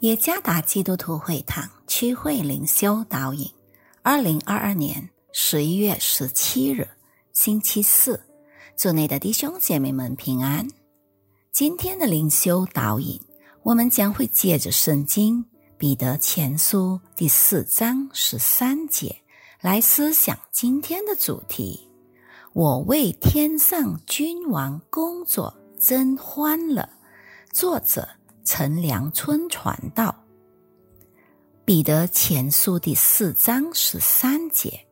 耶加达基督徒会堂区会灵修导引，二零二二年十一月十七日，星期四，祝内的弟兄姐妹们平安。今天的灵修导引，我们将会借着圣经彼得前书第四章十三节来思想今天的主题。我为天上君王工作真欢乐。作者。陈良春传道，彼得前书第四章十三节，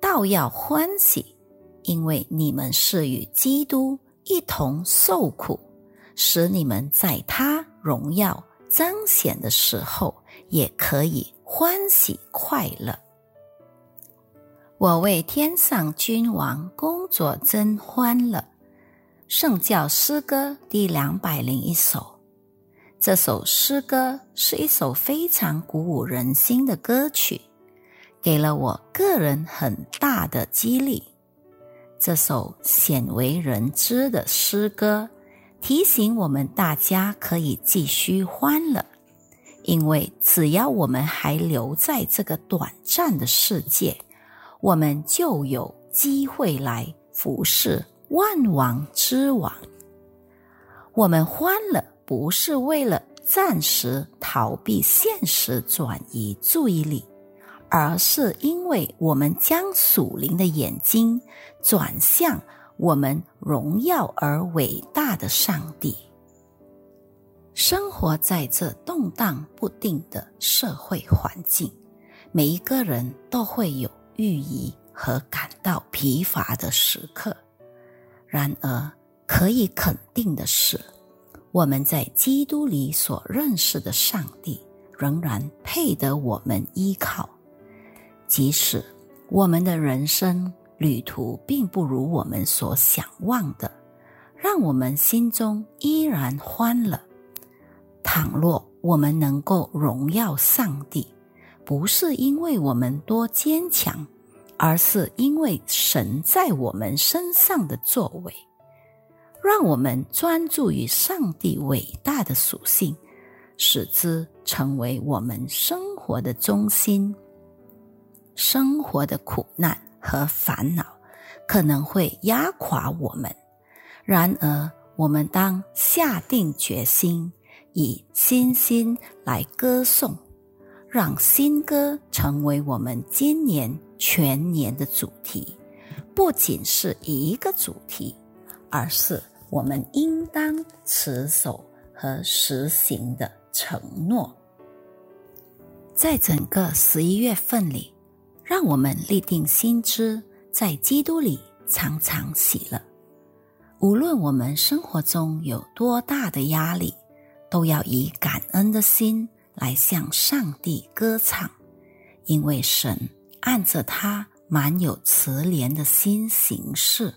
道要欢喜，因为你们是与基督一同受苦，使你们在他荣耀彰显的时候，也可以欢喜快乐。我为天上君王工作真欢乐。圣教诗歌第两百零一首。这首诗歌是一首非常鼓舞人心的歌曲，给了我个人很大的激励。这首鲜为人知的诗歌提醒我们大家可以继续欢乐，因为只要我们还留在这个短暂的世界，我们就有机会来服侍万王之王。我们欢乐。不是为了暂时逃避现实、转移注意力，而是因为我们将属灵的眼睛转向我们荣耀而伟大的上帝。生活在这动荡不定的社会环境，每一个人都会有郁疑和感到疲乏的时刻。然而，可以肯定的是。我们在基督里所认识的上帝，仍然配得我们依靠。即使我们的人生旅途并不如我们所想望的，让我们心中依然欢乐。倘若我们能够荣耀上帝，不是因为我们多坚强，而是因为神在我们身上的作为。让我们专注于上帝伟大的属性，使之成为我们生活的中心。生活的苦难和烦恼可能会压垮我们，然而我们当下定决心，以信心来歌颂，让新歌成为我们今年全年的主题。不仅是一个主题，而是。我们应当持守和实行的承诺，在整个十一月份里，让我们立定心志，在基督里常常喜乐。无论我们生活中有多大的压力，都要以感恩的心来向上帝歌唱，因为神按着他满有慈怜的心行事。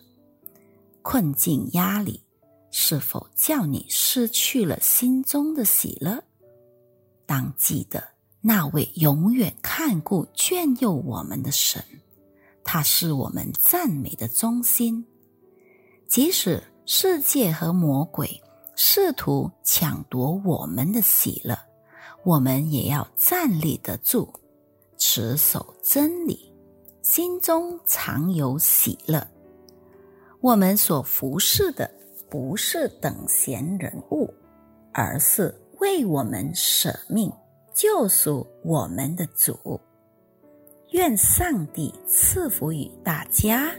困境压力。是否叫你失去了心中的喜乐？当记得那位永远看顾眷佑我们的神，他是我们赞美的中心。即使世界和魔鬼试图抢夺我们的喜乐，我们也要站立得住，持守真理，心中常有喜乐。我们所服侍的。不是等闲人物，而是为我们舍命救赎我们的主。愿上帝赐福于大家。